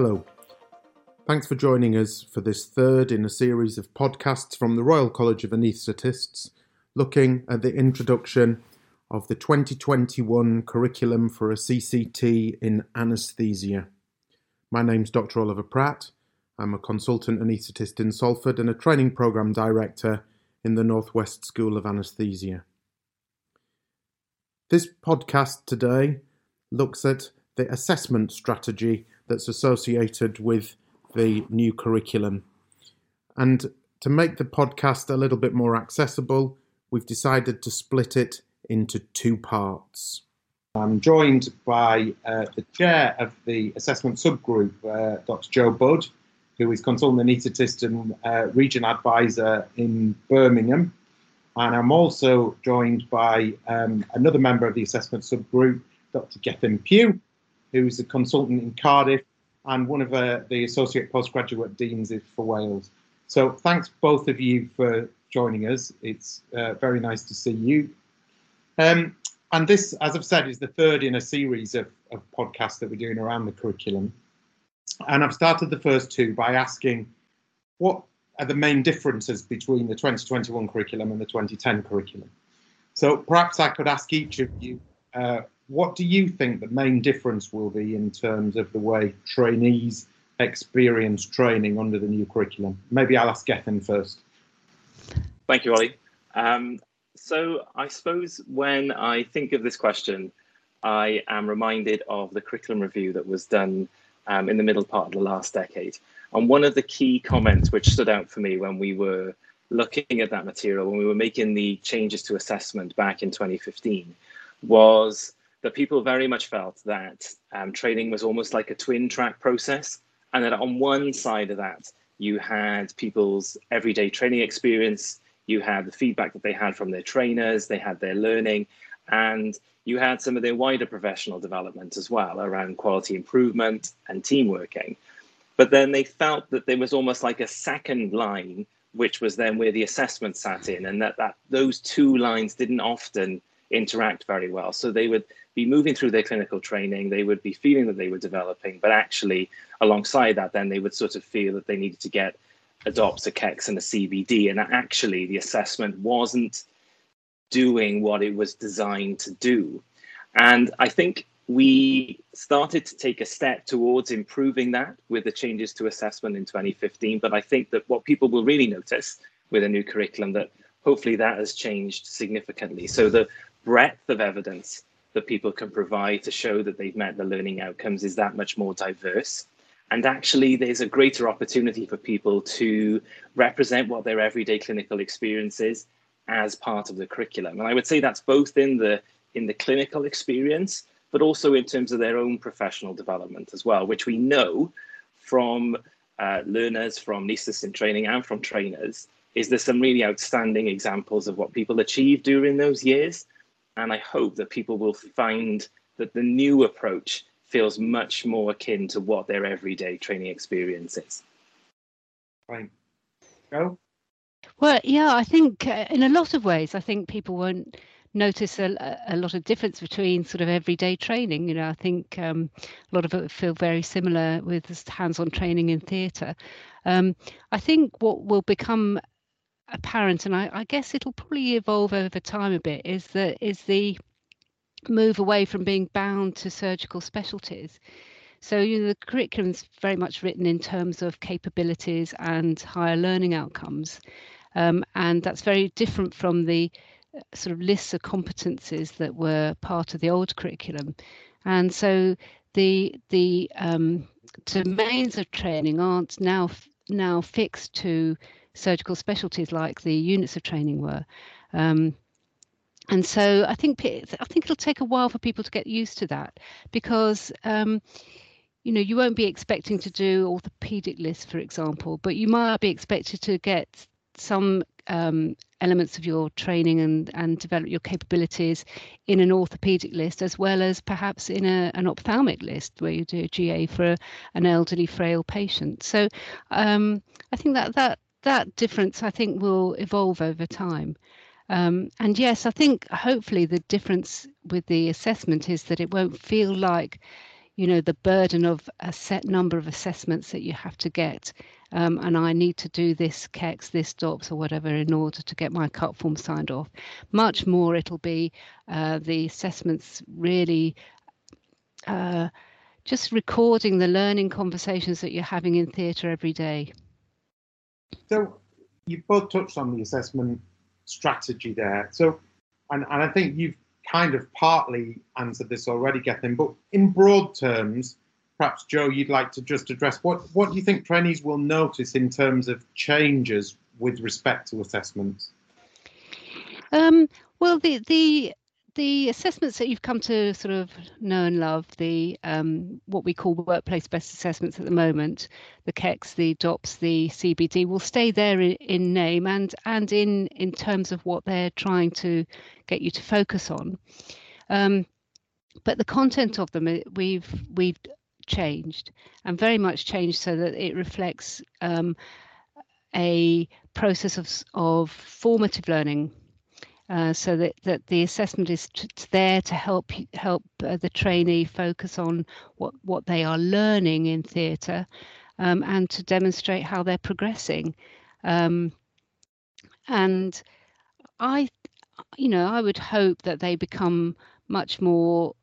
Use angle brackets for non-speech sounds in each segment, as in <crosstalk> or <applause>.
Hello. Thanks for joining us for this third in a series of podcasts from the Royal College of Anaesthetists looking at the introduction of the 2021 curriculum for a CCT in anaesthesia. My name's Dr. Oliver Pratt. I'm a consultant anaesthetist in Salford and a training programme director in the Northwest School of Anaesthesia. This podcast today looks at the assessment strategy that's associated with the new curriculum. And to make the podcast a little bit more accessible, we've decided to split it into two parts. I'm joined by uh, the chair of the assessment subgroup, uh, Dr. Jo Budd, who is consultant anaesthetist and uh, region advisor in Birmingham. And I'm also joined by um, another member of the assessment subgroup, Dr. Gethin Pugh, who's a consultant in Cardiff and one of uh, the associate postgraduate deans for Wales. So thanks both of you for joining us. It's uh, very nice to see you. Um, and this, as I've said, is the third in a series of, of podcasts that we're doing around the curriculum. And I've started the first two by asking what are the main differences between the 2021 curriculum and the 2010 curriculum. So perhaps I could ask each of you, uh, what do you think the main difference will be in terms of the way trainees experience training under the new curriculum? Maybe I'll ask Gethin first. Thank you, Ollie. Um, so I suppose when I think of this question, I am reminded of the curriculum review that was done um, in the middle part of the last decade. And one of the key comments which stood out for me when we were looking at that material, when we were making the changes to assessment back in 2015, was that people very much felt that um, training was almost like a twin track process. And that on one side of that, you had people's everyday training experience you had the feedback that they had from their trainers, they had their learning, and you had some of their wider professional development as well around quality improvement and team working. But then they felt that there was almost like a second line, which was then where the assessment sat in, and that, that those two lines didn't often interact very well. So they would be moving through their clinical training, they would be feeling that they were developing, but actually, alongside that, then they would sort of feel that they needed to get a adopts a CEX and a CBD, and actually the assessment wasn't doing what it was designed to do. And I think we started to take a step towards improving that with the changes to assessment in 2015. But I think that what people will really notice with a new curriculum that hopefully that has changed significantly. So the breadth of evidence that people can provide to show that they've met the learning outcomes is that much more diverse. And actually, there's a greater opportunity for people to represent what their everyday clinical experience is as part of the curriculum. And I would say that's both in the in the clinical experience, but also in terms of their own professional development as well, which we know from uh, learners, from anaesthetists in training, and from trainers, is there some really outstanding examples of what people achieved during those years. And I hope that people will find that the new approach feels much more akin to what their everyday training experience is. Right. Go. Well, yeah, I think uh, in a lot of ways, I think people won't notice a, a lot of difference between sort of everyday training. You know, I think um, a lot of it feel very similar with hands-on training in theatre. Um, I think what will become apparent, and I, I guess it'll probably evolve over time a bit, is that is the move away from being bound to surgical specialties. So you know, the curriculum's very much written in terms of capabilities and higher learning outcomes, um, and that's very different from the uh, sort of lists of competencies that were part of the old curriculum. And so the the um, domains of training aren't now now fixed to surgical specialties like the units of training were. Um, and so I think I think it'll take a while for people to get used to that because um, you know you won't be expecting to do orthopedic lists, for example, but you might be expected to get some um, elements of your training and and develop your capabilities in an orthopedic list as well as perhaps in a, an ophthalmic list where you do a GA for an elderly frail patient. So um, I think that that that difference I think will evolve over time. Um, and yes, I think hopefully the difference with the assessment is that it won't feel like you know the burden of a set number of assessments that you have to get um, and I need to do this CEX, this DOPS or whatever in order to get my cut form signed off. Much more it'll be uh, the assessments really uh, just recording the learning conversations that you're having in theatre every day. So you both touched on the assessment strategy there. So, and, and I think you've kind of partly answered this already, Gethin, but in broad terms, perhaps Jo, you'd like to just address what, what do you think trainees will notice in terms of changes with respect to assessments? Um, well, the, the the assessments that you've come to sort of know and love, the um, what we call workplace best assessments at the moment, the CEX, the DOPS, the CBD, will stay there in, in name and and in in terms of what they're trying to get you to focus on. Um, but the content of them, we've we've changed and very much changed so that it reflects um, a process of of formative learning uh, so that, that the assessment is there to help help uh, the trainee focus on what, what they are learning in theatre um, and to demonstrate how they're progressing. Um, and I, you know, I would hope that they become much more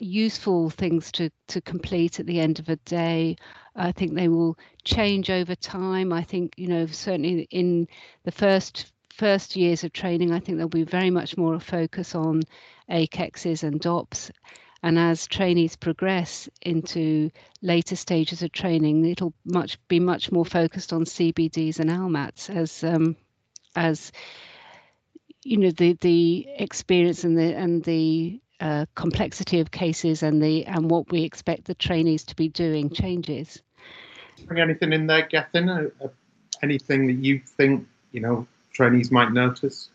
useful things to to complete at the end of a day. I think they will change over time. I think you know certainly in the first first years of training, I think there'll be very much more a focus on A-CEXs and DOPS. And as trainees progress into later stages of training, it'll much be much more focused on CBDs and ALMATs as um, as you know the the experience and the and the uh, complexity of cases and the and what we expect the trainees to be doing changes. Bring anything in there, Gethin? Uh, uh, anything that you think you know trainees might notice?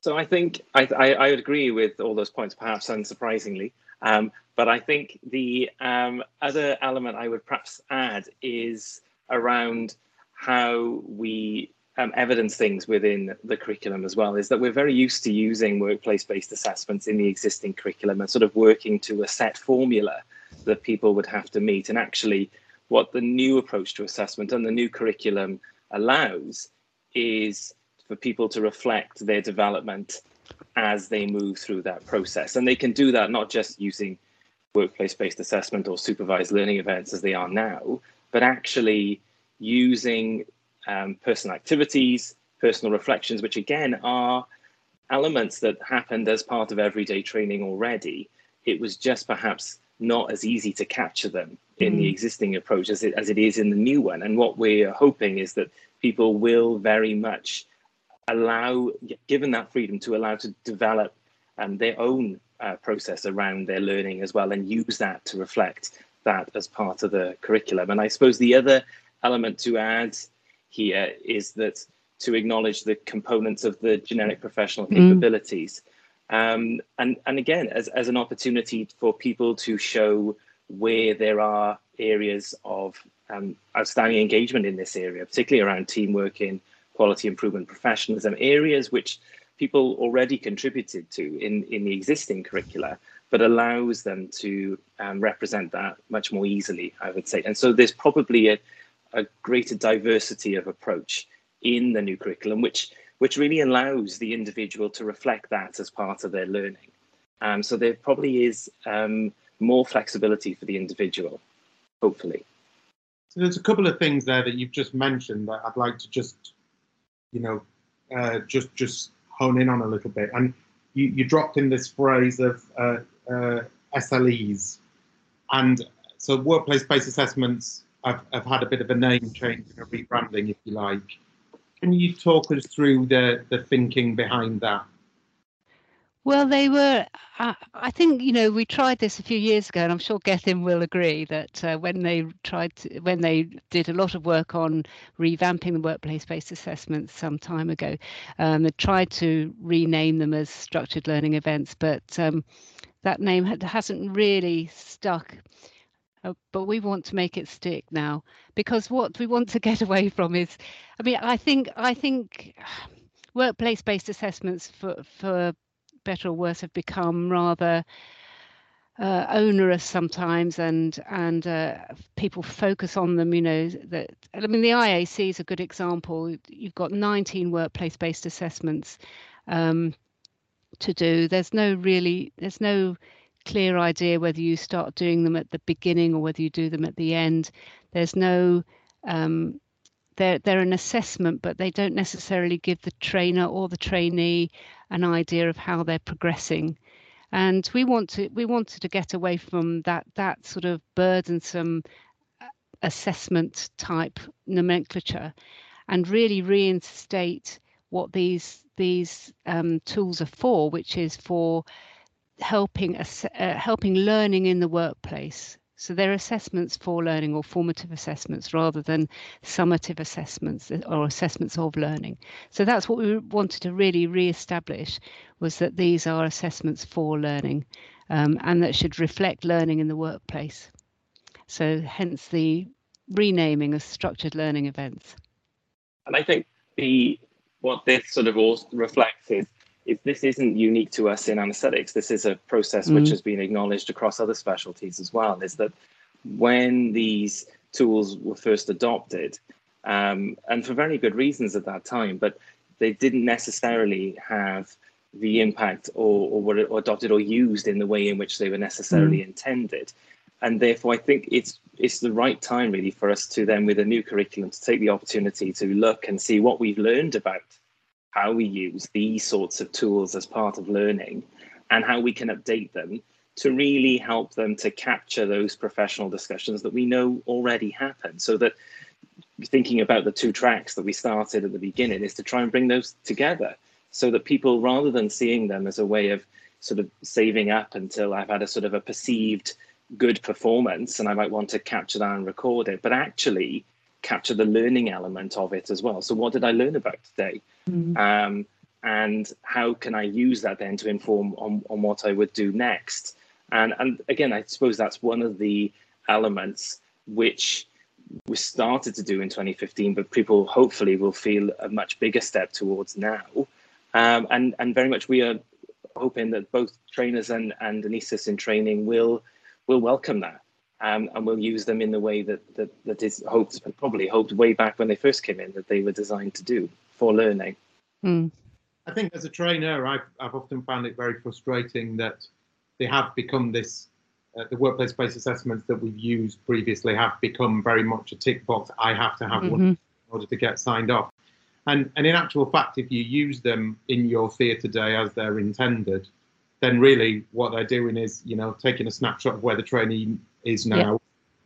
So I think I, I, I would agree with all those points, perhaps unsurprisingly. Um, but I think the um, other element I would perhaps add is around how we um, evidence things within the curriculum as well. Is that we're very used to using workplace-based assessments in the existing curriculum and sort of working to a set formula that people would have to meet. And actually, what the new approach to assessment and the new curriculum allows is for people to reflect their development as they move through that process. And they can do that not just using workplace based assessment or supervised learning events as they are now, but actually using um, personal activities, personal reflections, which again are elements that happened as part of everyday training already. It was just perhaps not as easy to capture them in mm. the existing approach as it, as it is in the new one. And what we're hoping is that people will very much allow, given that freedom, to allow to develop um, their own uh, process around their learning as well and use that to reflect that as part of the curriculum. And I suppose the other element to add here is that to acknowledge the components of the generic professional mm. capabilities. Um, and, and again, as, as an opportunity for people to show where there are areas of um, outstanding engagement in this area, particularly around team working, quality improvement professionalism, areas which people already contributed to in, in the existing curricula, but allows them to um, represent that much more easily, I would say. And so there's probably a, a greater diversity of approach in the new curriculum, which which really allows the individual to reflect that as part of their learning. Um, so there probably is um, more flexibility for the individual, hopefully. So there's a couple of things there that you've just mentioned that I'd like to just you know, uh, just just hone in on a little bit. And you, you dropped in this phrase of uh, uh, SLEs, and so workplace-based assessments have, have had a bit of a name change and a rebranding, if you like. Can you talk us through the the thinking behind that? Well, they were. Uh, I think you know we tried this a few years ago, and I'm sure Gethin will agree that uh, when they tried to, when they did a lot of work on revamping the workplace-based assessments some time ago, um, they tried to rename them as structured learning events, but um, that name hasn't really stuck. Uh, but we want to make it stick now because what we want to <laughs> get away from is, I mean, I think I think <sighs> workplace-based assessments for for better or worse, have become rather uh, onerous sometimes, and and uh, people focus on them. You know that I mean the IAC is a good example. You've got 19 workplace-based assessments um, to do. There's no really there's no clear idea whether you start doing them at the beginning or whether you do them at the end. There's no um, they're they're an assessment, but they don't necessarily give the trainer or the trainee an idea of how they're progressing. And we want to we wanted to get away from that that sort of burdensome uh, assessment type nomenclature and really reinstate what these these um, tools are for which is for helping uh, helping learning in the workplace so they're assessments for learning or formative assessments rather than summative assessments or assessments of learning. So that's what we wanted to really re-establish was that these are assessments for learning um, and that should reflect learning in the workplace. So hence the renaming of structured learning events. And I think the what this sort of all reflects is if this isn't unique to us in anesthetics, this is a process which mm. has been acknowledged across other specialties as well. Is that when these tools were first adopted, um, and for very good reasons at that time, but they didn't necessarily have the impact or, or were adopted or used in the way in which they were necessarily mm. intended. And therefore, I think it's it's the right time really for us to then, with a new curriculum, to take the opportunity to look and see what we've learned about how we use these sorts of tools as part of learning and how we can update them to really help them to capture those professional discussions that we know already happen. So that thinking about the two tracks that we started at the beginning is to try and bring those together so that people rather than seeing them as a way of sort of saving up until i've had a sort of a perceived good performance and i might want to capture that and record it but actually capture the learning element of it as well. So, what did I learn about today? Mm-hmm. Um, and how can I use that then to inform on, on what I would do next? And, and again, I suppose that's one of the elements which we started to do in 2015, but people hopefully will feel a much bigger step towards now. Um, and, and very much we are hoping that both trainers and, and anaesthetists in training will will welcome that um, and we'll use them in the way that, that, that is hoped, probably hoped way back when they first came in, that they were designed to do for learning. Mm. I think as a trainer, I've, I've often found it very frustrating that they have become this, uh, the workplace-based assessments that we've used previously have become very much a tick box. I have to have mm-hmm. one in order to get signed off. And, and in actual fact, if you use them in your theatre day as they're intended, then really what they're doing is, you know, taking a snapshot of where the training is now, yeah.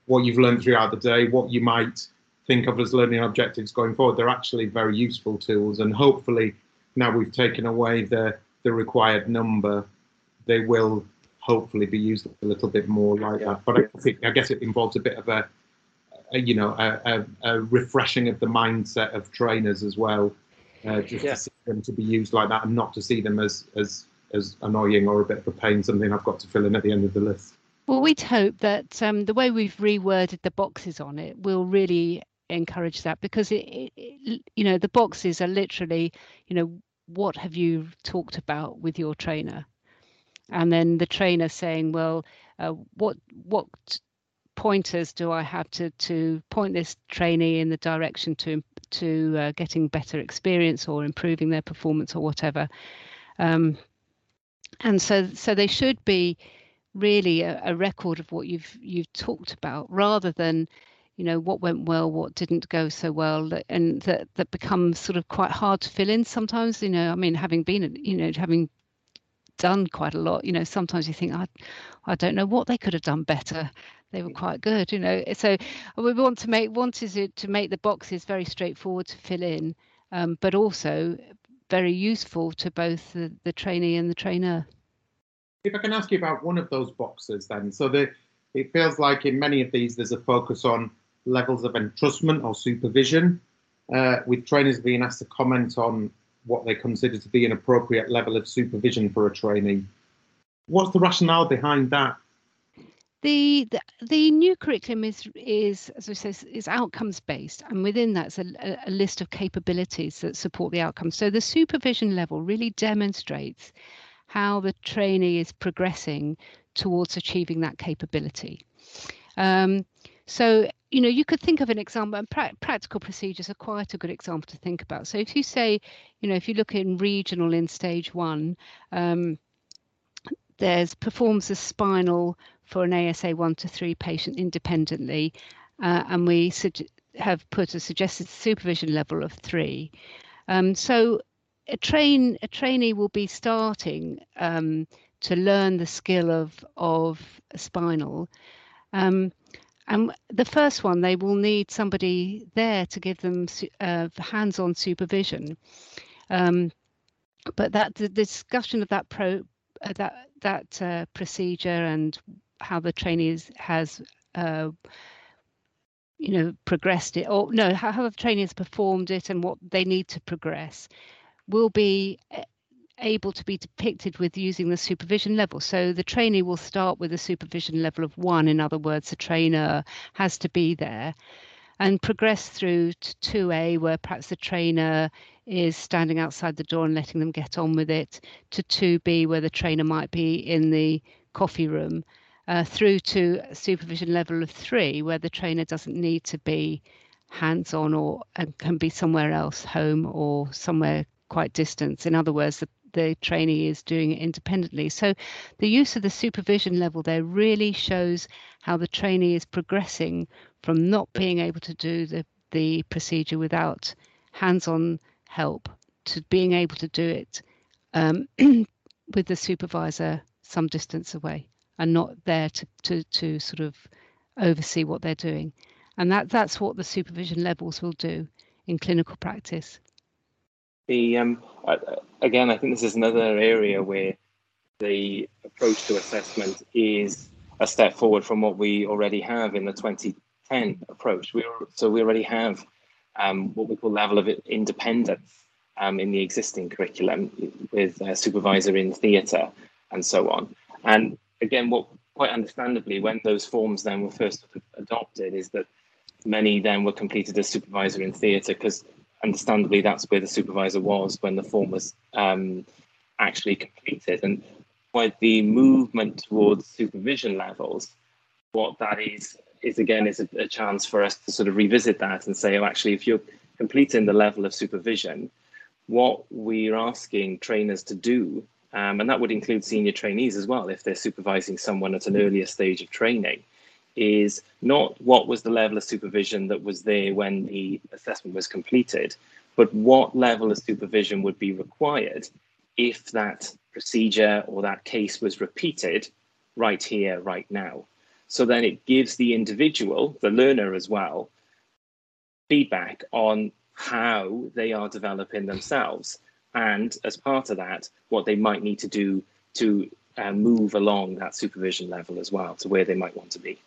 what you've learned throughout the day, what you might think of as learning objectives going forward. They're actually very useful tools, and hopefully, now we've taken away the the required number, they will hopefully be used a little bit more like yeah. that. But I, think, I guess it involves a bit of a, a you know, a, a, a, refreshing of the mindset of trainers as well, uh, just yeah. to see them to be used like that and not to see them as as as annoying or a bit of a pain, something I've got to fill in at the end of the list. Well, we'd hope that um, the way we've reworded the boxes on it will really encourage that because it, it, you know the boxes are literally you know what have you talked about with your trainer? And then the trainer saying well uh, what what pointers do i have to to point this trainee in the direction to to uh, getting better experience or improving their performance or whatever? Um, and so so they should be really a, a, record of what you've you've talked about rather than you know what went well what didn't go so well and that that becomes sort of quite hard to fill in sometimes you know i mean having been you know having done quite a lot you know sometimes you think i i don't know what they could have done better. They were quite good you know? So we want to make wanted to make the boxes very straightforward to fill in um, but also very useful to both the, the trainee and the trainer if I can ask you about one of those boxes then. So the, it feels like in many of these there's a focus on levels of entrustment or supervision, uh, with trainers being asked to comment on what they consider to be an appropriate level of supervision for a trainee. What's the rationale behind that? The, the, the new curriculum is is as I say is outcomes based, and within that's a, a list of capabilities that support the outcomes. So the supervision level really demonstrates how the trainee is progressing towards achieving that capability. Um, so, you know, you could think of an example, and pra- practical procedures are quite a good example to think about. So, if you say, you know, if you look in regional in stage one, um, there's performs a spinal for an ASA one to three patient independently, uh, and we su- have put a suggested supervision level of three. Um, so, a train a trainee will be starting um, to learn the skill of of spinal. Um, and the first one, they will need somebody there to give them uh, hands-on supervision. Um, but that the discussion of that pro uh, that that uh, procedure and how the trainee has uh, you know progressed it or no how, how the trainee has performed it and what they need to progress will be uh, able to be depicted with using the supervision level. So the trainee will start with a supervision level of one. In other words, the trainer has to be there and progress through to 2A, where perhaps the trainer is standing outside the door and letting them get on with it, to 2B, where the trainer might be in the coffee room, uh, through to supervision level of three, where the trainer doesn't need to be hands on or and can be somewhere else, home or somewhere quite distant. In other words, the the trainee is doing it independently. So the use of the supervision level there really shows how the trainee is progressing from not being able to do the, the procedure without hands-on help to being able to do it um, <clears throat> with the supervisor some distance away and not there to, to, to sort of oversee what they're doing. And that, that's what the supervision levels will do in clinical practice. The um, again, I think this is another area where the approach to assessment is a step forward from what we already have in the 2010 approach. We so we already have um, what we call level of independence um, in the existing curriculum with a supervisor in theatre and so on. And again, what quite understandably, when those forms then were first adopted, is that many then were completed as supervisor in theatre because understandably, that's where the supervisor was when the form was um, actually completed. And by the movement towards supervision levels, what that is is again is a, a, chance for us to sort of revisit that and say, oh, actually, if you're completing the level of supervision, what we're asking trainers to do, um, and that would include senior trainees as well, if they're supervising someone at an earlier stage of training, is not what was the level of supervision that was there when the assessment was completed, but what level of supervision would be required if that procedure or that case was repeated right here, right now. So then it gives the individual, the learner as well, feedback on how they are developing themselves. And as part of that, what they might need to do to uh, move along that supervision level as well to where they might want to be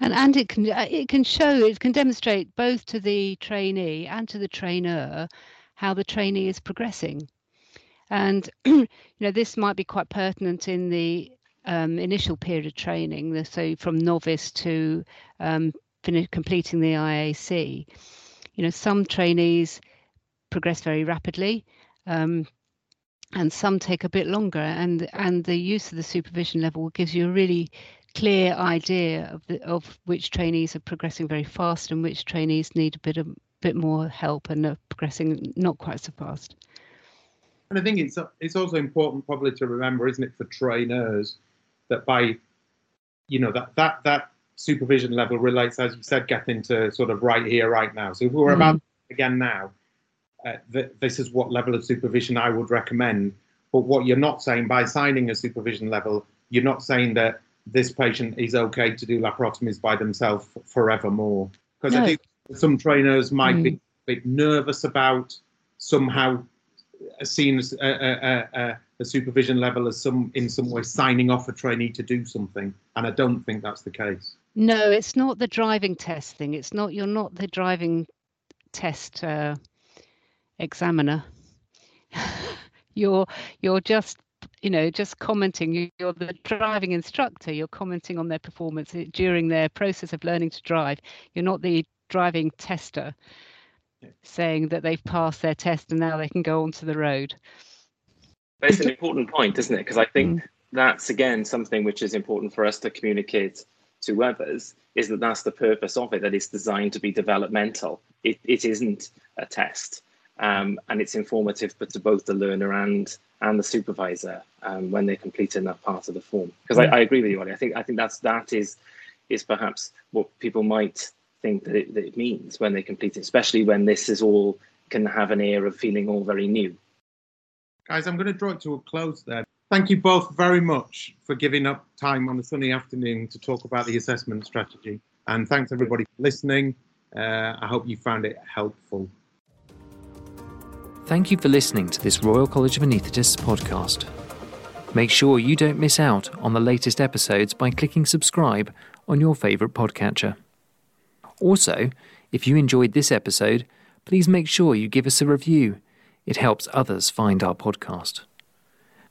and and it can uh, it can show it can demonstrate both to the trainee and to the trainer how the trainee is progressing. And <clears throat> you know this might be quite pertinent in the um, initial period of training so from novice to um, finish, completing the IAC you know some trainees progress very rapidly um, and some take a bit longer and and the use of the supervision level gives you a really clear idea of the, of which trainees are progressing very fast and which trainees need a bit of bit more help and are progressing not quite so fast. And I think it's it's also important probably to remember, isn't it, for trainers that by you know that that that supervision level relates, as you said, Gethin to sort of right here, right now. So if we were mm. about again now, uh, th- this is what level of supervision I would recommend. But what you're not saying by signing a supervision level, you're not saying that this patient is okay to do laparotomies by themselves forevermore. Because no. I think some trainers might mm. be a bit nervous about somehow seeing a, a, a, a, supervision level as some in some way signing off a trainee to do something, and I don't think that's the case. No, it's not the driving test thing. It's not you're not the driving test uh, examiner. <laughs> you're you're just you know just commenting you're the driving instructor you're commenting on their performance during their process of learning to drive you're not the driving tester saying that they've passed their test and now they can go onto the road but it's an important point, isn't it? Because I think mm. that's again something which is important for us to communicate to others is that that's the purpose of it, that it's designed to be developmental. It, it isn't a test. Um, and it's informative but to both the learner and and the supervisor um, when they're completing that part of the form. Because I, I, agree with you, Ollie. I think I think that's that is is perhaps what people might think that it, that it means when they complete it, especially when this is all can have an air of feeling all very new. Guys, I'm going to draw it to a close there. Thank you both very much for giving up time on a sunny afternoon to talk about the assessment strategy. And thanks everybody for listening. Uh, I hope you found it helpful. Thank you for listening to this Royal College of Anaesthetists podcast. Make sure you don't miss out on the latest episodes by clicking subscribe on your favourite podcatcher. Also, if you enjoyed this episode, please make sure you give us a review. It helps others find our podcast.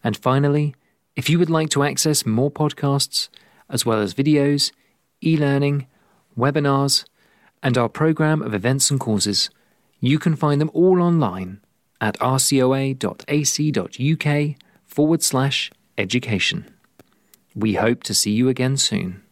And finally, if you would like to access more podcasts, as well as videos, e learning, webinars, and our programme of events and courses, you can find them all online at rcoa.ac.uk forward slash education. We hope to see you again soon.